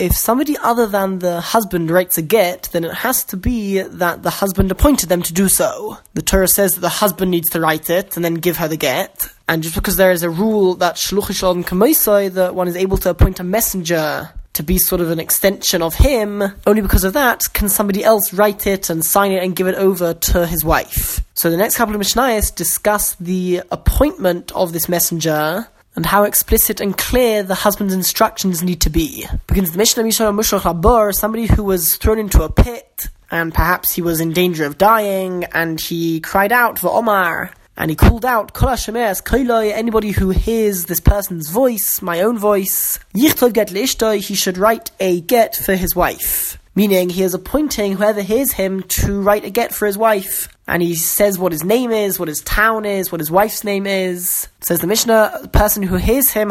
If somebody other than the husband writes a get, then it has to be that the husband appointed them to do so. The Torah says that the husband needs to write it and then give her the get. And just because there is a rule that that one is able to appoint a messenger to be sort of an extension of him, only because of that can somebody else write it and sign it and give it over to his wife. So the next couple of Mishnayos discuss the appointment of this messenger and how explicit and clear the husband's instructions need to be. Begins the Mishnah Mishnah Mushrach Labur, somebody who was thrown into a pit and perhaps he was in danger of dying and he cried out for Omar and he called out, anybody who hears this person's voice, my own voice, get he should write a get for his wife. Meaning he is appointing whoever hears him to write a get for his wife and he says what his name is, what his town is, what his wife's name is. Says the Mishnah, the person who hears him,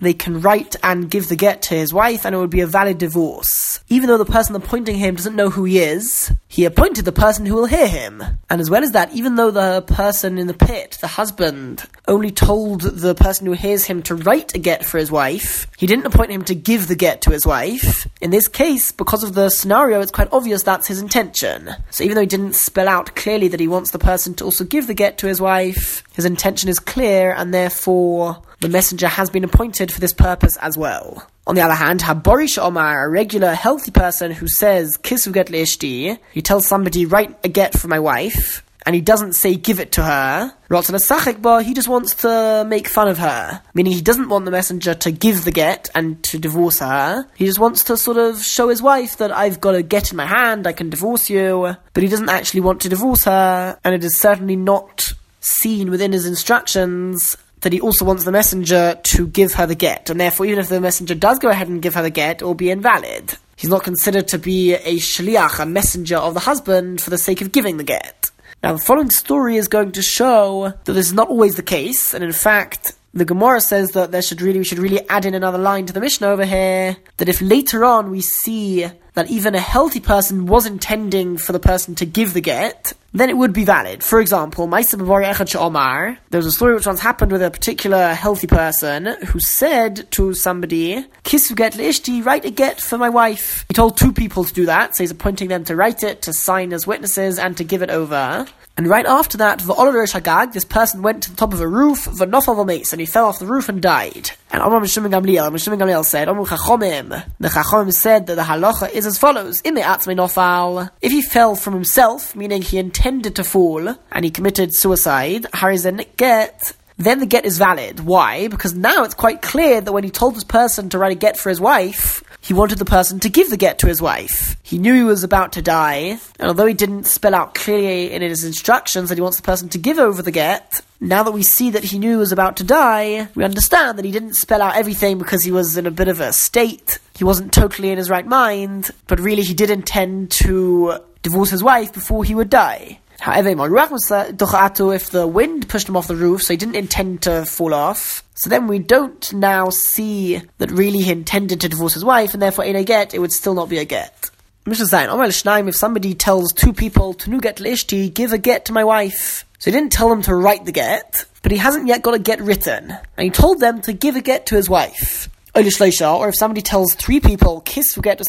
they can write and give the get to his wife, and it would be a valid divorce. Even though the person appointing him doesn't know who he is, he appointed the person who will hear him. And as well as that, even though the person in the pit, the husband, only told the person who hears him to write a get for his wife, he didn't appoint him to give the get to his wife. In this case, because of the scenario, it's quite obvious that's his intention. So even though he didn't spell out clearly that he wants the person to also give the get to his wife. His intention is clear, and therefore the messenger has been appointed for this purpose as well. On the other hand, Haborish Omar, a regular healthy person who says, Kiss get leishti, he tells somebody, write a get for my wife, and he doesn't say give it to her. He just wants to make fun of her. Meaning he doesn't want the messenger to give the get and to divorce her. He just wants to sort of show his wife that I've got a get in my hand, I can divorce you. But he doesn't actually want to divorce her, and it is certainly not seen within his instructions that he also wants the messenger to give her the get, and therefore, even if the messenger does go ahead and give her the get, it will be invalid. He's not considered to be a shliach, a messenger of the husband, for the sake of giving the get. Now, the following story is going to show that this is not always the case, and in fact, the Gemara says that there should really we should really add in another line to the Mishnah over here. That if later on we see that even a healthy person was intending for the person to give the get, then it would be valid. For example, there was a story which once happened with a particular healthy person who said to somebody, Kisu get ishti, write a get for my wife. He told two people to do that, so he's appointing them to write it, to sign as witnesses, and to give it over. And right after that, Shagag, this person went to the top of a roof, and he fell off the roof and died. And Omar Mishum Gamliel, Mishum Gamliel said, Omar Chachomim, the Chachomim said that the halacha is as follows, if he fell from himself, meaning he intended to fall, and he committed suicide, Harizen get, then the get is valid. Why? Because now it's quite clear that when he told this person to write a get for his wife, he wanted the person to give the get to his wife. He knew he was about to die, and although he didn't spell out clearly in his instructions that he wants the person to give over the get, now that we see that he knew he was about to die, we understand that he didn't spell out everything because he was in a bit of a state. He wasn't totally in his right mind, but really he did intend to divorce his wife before he would die. However, if the wind pushed him off the roof, so he didn't intend to fall off, so then we don't now see that really he intended to divorce his wife, and therefore in a get, it would still not be a get. Mishnah Zayin, Omer Shnaim, if somebody tells two people, to nu get lishti, give a get to my wife. So he didn't tell them to write the get, but he hasn't yet got a get written. And he told them to give a get to his wife. Or if somebody tells three people, kiss get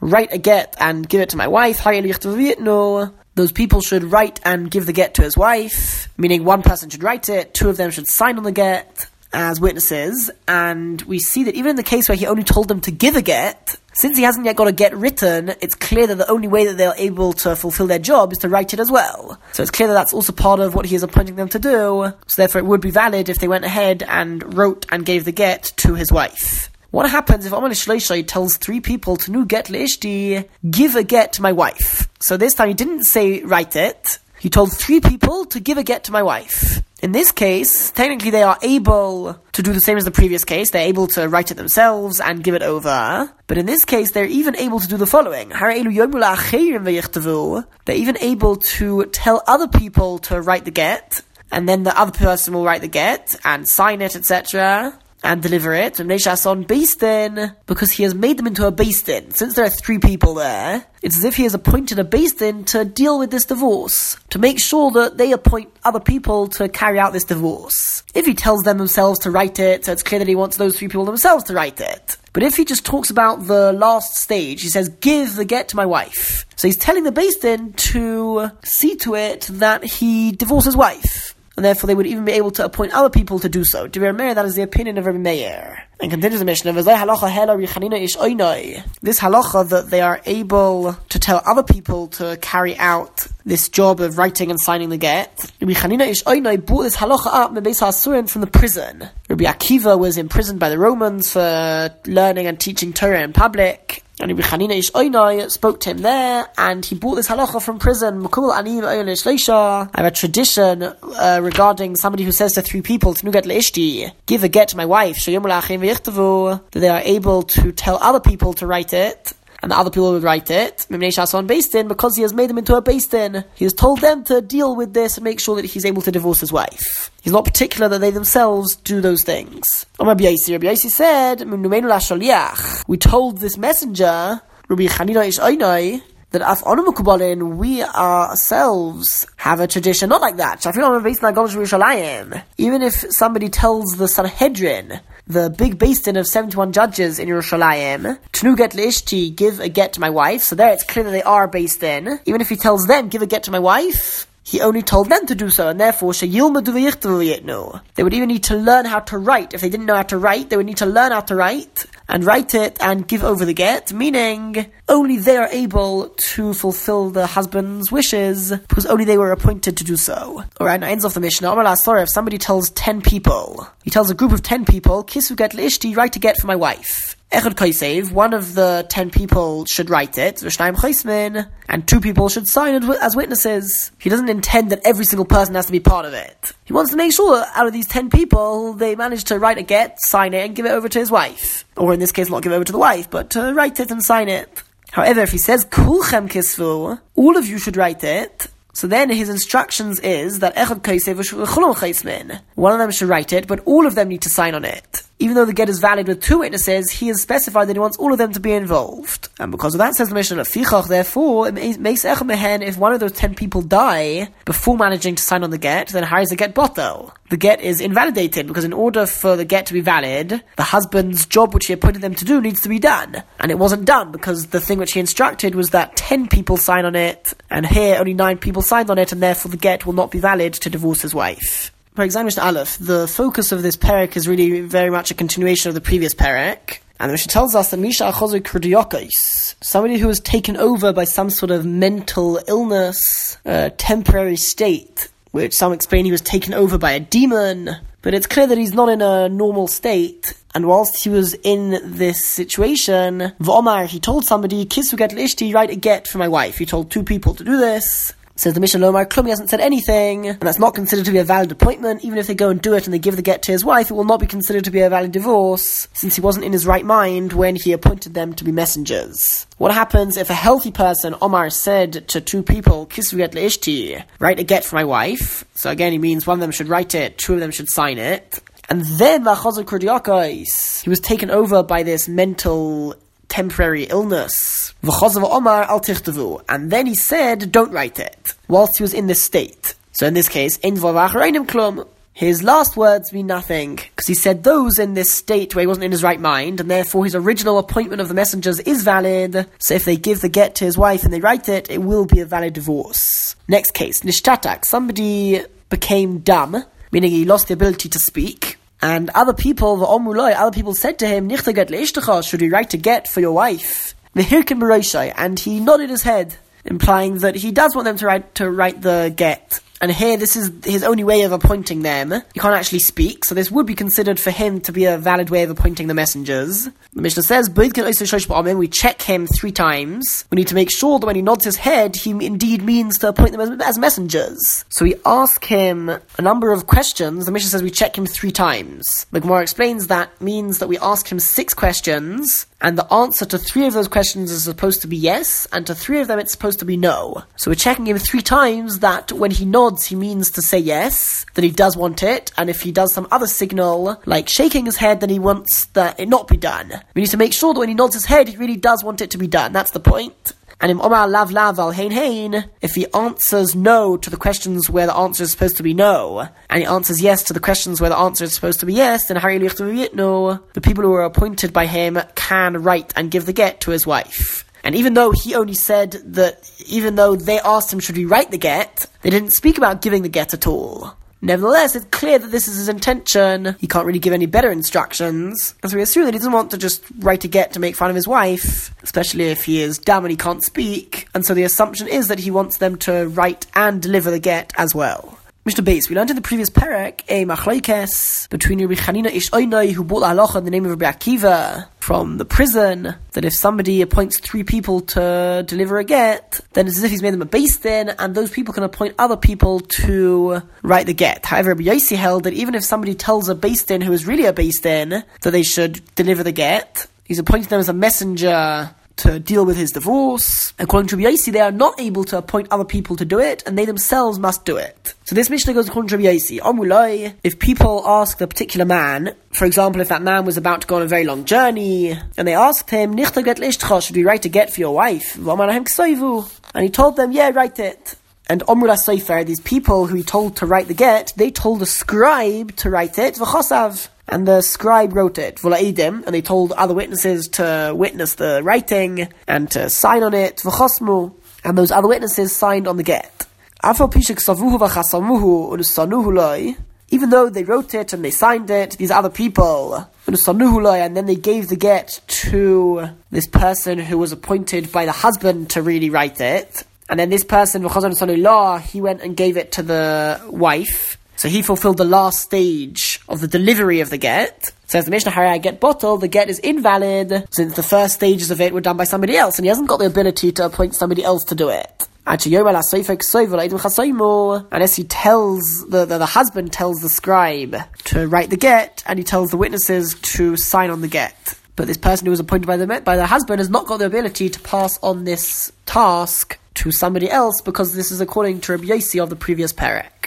write a get and give it to my wife, those people should write and give the get to his wife, meaning one person should write it, two of them should sign on the get as witnesses, and we see that even in the case where he only told them to give a get, since he hasn't yet got a get written, it's clear that the only way that they're able to fulfill their job is to write it as well. So it's clear that that's also part of what he is appointing them to do, so therefore it would be valid if they went ahead and wrote and gave the get to his wife. What happens if Amal Shleishai tells three people to nu get leishti, give a get to my wife? So this time he didn't say write it. He told three people to give a get to my wife. In this case, technically they are able to do the same as the previous case. They're able to write it themselves and give it over. But in this case, they're even able to do the following. They're even able to tell other people to write the get, and then the other person will write the get and sign it, etc and deliver it. And on beis din, because he has made them into a beis din. Since there are three people there, it's as if he has appointed a beis din to deal with this divorce, to make sure that they appoint other people to carry out this divorce. If he tells them themselves to write it, so it's clear that he wants those three people themselves to write it. But if he just talks about the last stage, he says, give the get to my wife. So he's telling the beis din to see to it that he divorces wife and therefore they would even be able to appoint other people to do so. To Rabbi Meir, that is the opinion of Rabbi Meir. And continues the Mishnah, This halacha that they are able to tell other people to carry out this job of writing and signing the get. Rabbi Chanina Ish Oinoi brought this halacha up from the prison. Rabbi Akiva was imprisoned by the Romans for learning and teaching Torah in public. And Rabbi Chanina Ish Oinai spoke to him there, and he brought this halacha from prison. I have a tradition uh, regarding somebody who says to three people, "Tnugat leishti, give a get to my wife." That they are able to tell other people to write it and the other people would write it, because he has made them into a beis din. He has told them to deal with this and make sure that he's able to divorce his wife. He's not particular that they themselves do those things. Rabbi Yossi said, We told this messenger, Rabbi Chanina Ish that af onumakubalin, we ourselves have a tradition not like that. Even if somebody tells the Sanhedrin, the big beis din of 71 judges in Yerushalayim, Tnu get leishti, give a get to my wife, so there it's clear that they are beis din. Even if he tells them, give a get to my wife, he only told them to do so, and therefore They would even need to learn how to write. If they didn't know how to write, they would need to learn how to write and write it and give over the get, meaning only they are able to fulfill the husband's wishes because only they were appointed to do so. Alright, now ends off the Mishnah. Sorry, if somebody tells ten people, he tells a group of ten people, Kisu get lishti, write a get for my wife. Echad Kaisev, one of the ten people should write it, Vishnaim Chaismin, and two people should sign it as witnesses. He doesn't intend that every single person has to be part of it. He wants to make sure that out of these ten people, they manage to write a get, sign it, and give it over to his wife. Or in this case, not give it over to the wife, but to write it and sign it. However, if he says Kulchem Kisvu, all of you should write it, so then his instructions is that Echad Kaisev One of them should write it, but all of them need to sign on it even though the get is valid with two witnesses, he has specified that he wants all of them to be involved. And because of that, says the Mishnah, of Fichach, therefore, it makes Echem if one of those ten people die before managing to sign on the get, then is the get botel? The get is invalidated because in order for the get to be valid, the husband's job which he appointed them to do needs to be done. And it wasn't done because the thing which he instructed was that ten people sign on it, and here only nine people signed on it, and therefore the get will not be valid to divorce his wife. Example, Aleph, the focus of this parak is really very much a continuation of the previous parak. And the Mishnah tells us that Misha Achozu Kurdiokais, somebody who was taken over by some sort of mental illness, a temporary state, which some explain he was taken over by a demon, but it's clear that he's not in a normal state. And whilst he was in this situation, V'omar, he told somebody, Kisu get lishti, write a get for my wife. He told two people to do this. Says the Mishnah Lomar, Klumi hasn't said anything, and that's not considered to be a valid appointment. Even if they go and do it and they give the get to his wife, it will not be considered to be a valid divorce, since he wasn't in his right mind when he appointed them to be messengers. What happens if a healthy person, Omar, said to two people, Kisriyat leishti, write a get for my wife? So again, he means one of them should write it, two of them should sign it. And then he was taken over by this mental temporary illness. And then he said, don't write it, whilst he was in this state. So in this case, his last words mean nothing, because he said those in this state where he wasn't in his right mind, and therefore his original appointment of the messengers is valid, so if they give the get to his wife and they write it, it will be a valid divorce. Next case, Nishtatak, somebody became dumb, meaning he lost the ability to speak, and other people, other people said to him, should we write a get for your wife? And he nodded his head, implying that he does want them to write to write the get. And here, this is his only way of appointing them. He can't actually speak, so this would be considered for him to be a valid way of appointing the messengers. The Mishnah says, we check him three times. We need to make sure that when he nods his head, he indeed means to appoint them as, messengers. So we ask him a number of questions. The Mishnah says we check him three times. The explains that means that we ask him six questions, and the answer to three of those questions is supposed to be yes, and to three of them it's supposed to be no. So we're checking him three times that when he nods, he means to say yes, that he does want it, and if he does some other signal, like shaking his head, then he wants that it not be done. We need to make sure that when he nods his head, he really does want it to be done. That's the point. And in Omar Lav Lav Al Hain Hain, if he answers no to the questions where the answer is supposed to be no, and he answers yes to the questions where the answer is supposed to be yes, then Hari no, the people who are appointed by him can write and give the get to his wife. And even though he only said that, even though they asked him should he write the get, they didn't speak about giving the get at all. Nevertheless, it's clear that this is his intention. He can't really give any better instructions. So we assume that he doesn't want to just write a get to make fun of his wife, especially if he is dumb and he can't speak. And so the assumption is that he wants them to write and deliver the get as well. Mishnah Beis, we learned in the previous parak a machlaikes between Rabbi Chanina Ish Oinai, who bought the halacha in the name of Rabbi Akiva from the prison, that if somebody appoints three people to deliver a get, then it's as if he's made them a beis din, and those people can appoint other people to write the get. However, Rabbi Yossi held that even if somebody tells a beis din who is really a beis din that they should deliver the get, he's appointing them as a messenger to deal with his divorce. According to Rabbi Yossi, they are not able to appoint other people to do it, and they themselves must do it. So this Mishnah goes according to Rabbi Yossi. Omulai, if people ask the particular man, for example, if that man was about to go on a very long journey, and they asked him, Nichta get should we write a get for your wife? And he told them, yeah, write it. And Omrula Sefer, these people who he told to write the get, they told the scribe to write it, v'chosav and the scribe wrote it, V'la'idim, and they told other witnesses to witness the writing and to sign on it, V'chosmu, and those other witnesses signed on the get. Even though they wrote it and they signed it, these other people, and then they gave the get to this person who was appointed by the husband to really write it. And then this person, he went and gave it to the wife. So he fulfilled the last stage of the delivery of the get. Says the Mishnah Harei get botel, the get is invalid since the first stages of it were done by somebody else, and he hasn't got the ability to appoint somebody else to do it. And as he tells the, the, the husband tells the scribe to write the get, and he tells the witnesses to sign on the get. But this person who was appointed by the by the husband has not got the ability to pass on this task to somebody else because this is according to Rabbi Yossi of the previous parak.